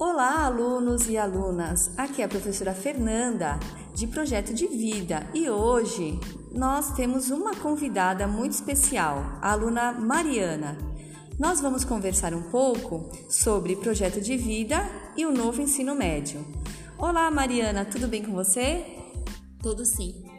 Olá, alunos e alunas! Aqui é a professora Fernanda, de Projeto de Vida, e hoje nós temos uma convidada muito especial, a aluna Mariana. Nós vamos conversar um pouco sobre projeto de vida e o novo ensino médio. Olá, Mariana, tudo bem com você? Tudo sim.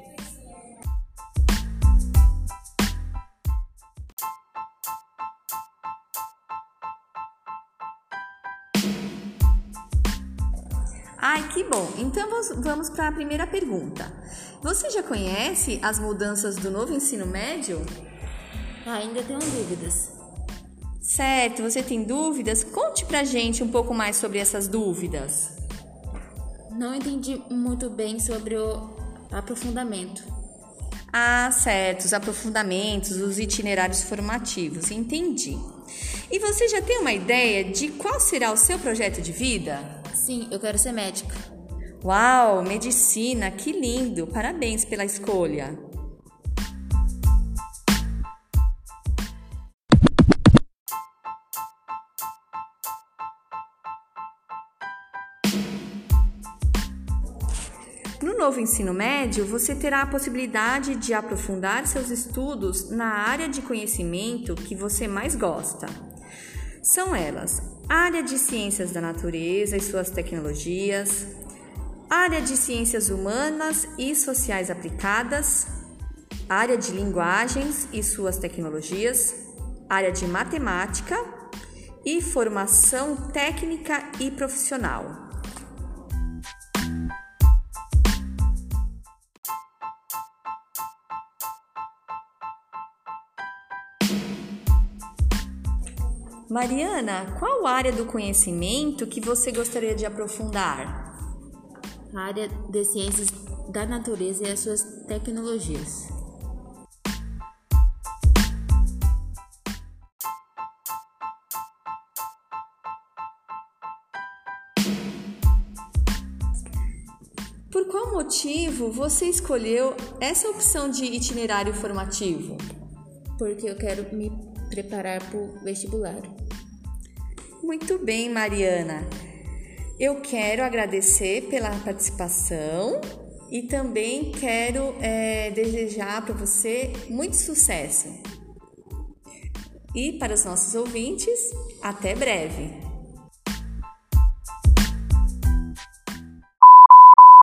Ai, que bom! Então vamos para a primeira pergunta. Você já conhece as mudanças do novo ensino médio? Ainda tenho dúvidas. Certo, você tem dúvidas? Conte pra gente um pouco mais sobre essas dúvidas. Não entendi muito bem sobre o aprofundamento. Ah, certo, os aprofundamentos, os itinerários formativos, entendi. E você já tem uma ideia de qual será o seu projeto de vida? Sim, eu quero ser médica. Uau, medicina, que lindo! Parabéns pela escolha. No novo ensino médio, você terá a possibilidade de aprofundar seus estudos na área de conhecimento que você mais gosta. São elas área de ciências da natureza e suas tecnologias, área de ciências humanas e sociais aplicadas, área de linguagens e suas tecnologias, área de matemática e formação técnica e profissional. Mariana, qual área do conhecimento que você gostaria de aprofundar? A área de ciências da natureza e as suas tecnologias. Por qual motivo você escolheu essa opção de itinerário formativo? Porque eu quero me preparar para o vestibular. Muito bem, Mariana. Eu quero agradecer pela participação e também quero é, desejar para você muito sucesso. E para os nossos ouvintes, até breve!